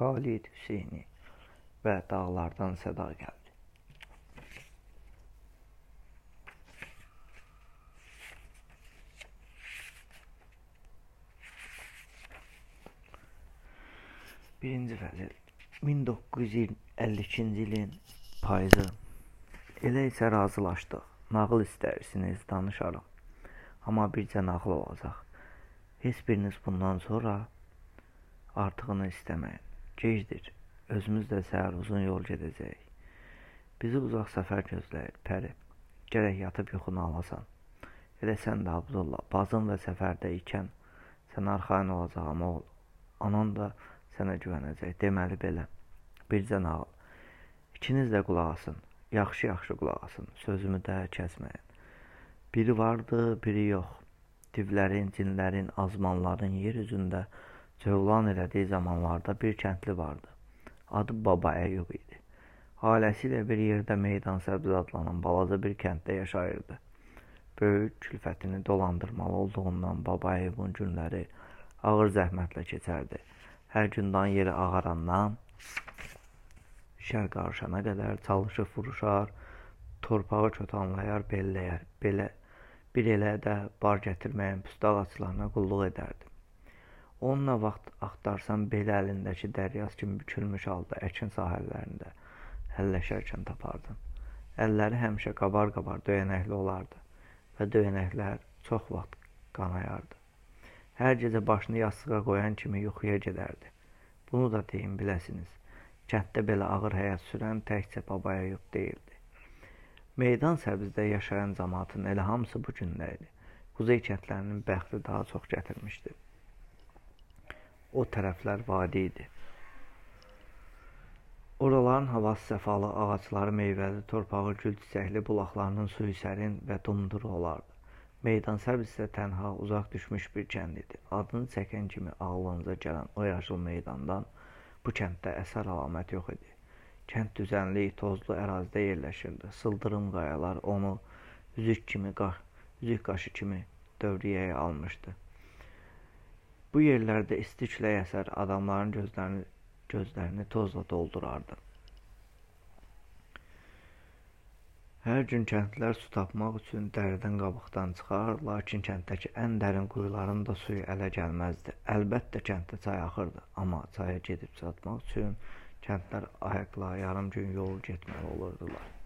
Xalid Hüseyni və dağlardan səda gəldi. Birinci fəsil 1952-ci ilin payızı elə isə razılaşdıq. Nağıl istəyirsiniz, danışarım. Amma bircə nağıl olacaq. Heç biriniz bundan sonra artığını istəməyin. Gecdir. Özümüz də səhər uzun yol gedəcəyik. Bizi uzaq səfər gözləyir. Pəri, gərək yatıb yuxunu alasan. Elə sən də Abdullah, bazın və səfərdə ikən sən arxayın olacağım oğul. Anan da sənə güvənəcək. Deməli belə. Bircə nağıl. İkiniz də qulaq asın. Yaxşı-yaxşı qulaq asın. Sözümü də kəsməyin. Biri vardı, biri yox. Divlərin, cinlərin, azmanların yer üzündə cövlan elədiyi zamanlarda bir kəndli vardı. Adı Baba Əyyub idi. Ailəsi ilə bir yerdə Meydan Səbz adlanan balaca bir kənddə yaşayırdı. Böyük külfətini dolandırmalı olduğundan Baba Əyyubun günləri ağır zəhmətlə keçərdi. Hər gün dan yeri ağarandan şər qarışana qədər çalışıb vuruşar, torpağı çotanlayar, belləyər. Belə bir elə də bar gətirməyən püstə ağaclarına qulluq edərdi. Onunla vaxt axtarsan belə əlindəki dəryaz kimi bükülmüş halda əkin sahələrində həlləşərkən tapardın. Əlləri həmişə qabar-qabar döyənəkli olardı və döyənəklər çox vaxt qanayardı. Hər gecə başını yastığa qoyan kimi yuxuya gedərdi. Bunu da deyin biləsiniz. Kənddə belə ağır həyat sürən təkcə babaya yox deyildi. Meydan səbzdə yaşayan cəmaatın elə hamısı bu gündə idi. Quzey kəndlərinin bəxti daha çox gətirmişdi. O tərəflər vadi idi. Oraların havası səfalı, ağacları meyvəli, torpağı gül çiçəkli, bulaqlarının suyu sərin və dumduru olardı. Meydan səbz isə tənha, uzaq düşmüş bir kənd idi. Adını çəkən kimi ağlınıza gələn o yaşıl meydandan bu kənddə əsər əlamət yox idi. Kənd düzənlik, tozlu ərazidə yerləşirdi. Sıldırım qayalar onu üzük kimi, üzük qaşı kimi dövriyəyə almışdı. Bu yerlərdə isti külək əsər adamların gözlərini, gözlərini tozla doldurardı. Hər gün kəndlilər su tapmaq üçün dəridən qabıqdan çıxar, lakin kənddəki ən dərin quyuların da suyu ələ gəlməzdi. Əlbəttə kənddə çay axırdı, amma çaya gedib çatmaq üçün kəndlər ayaqla yarım gün yol getməli olurdular.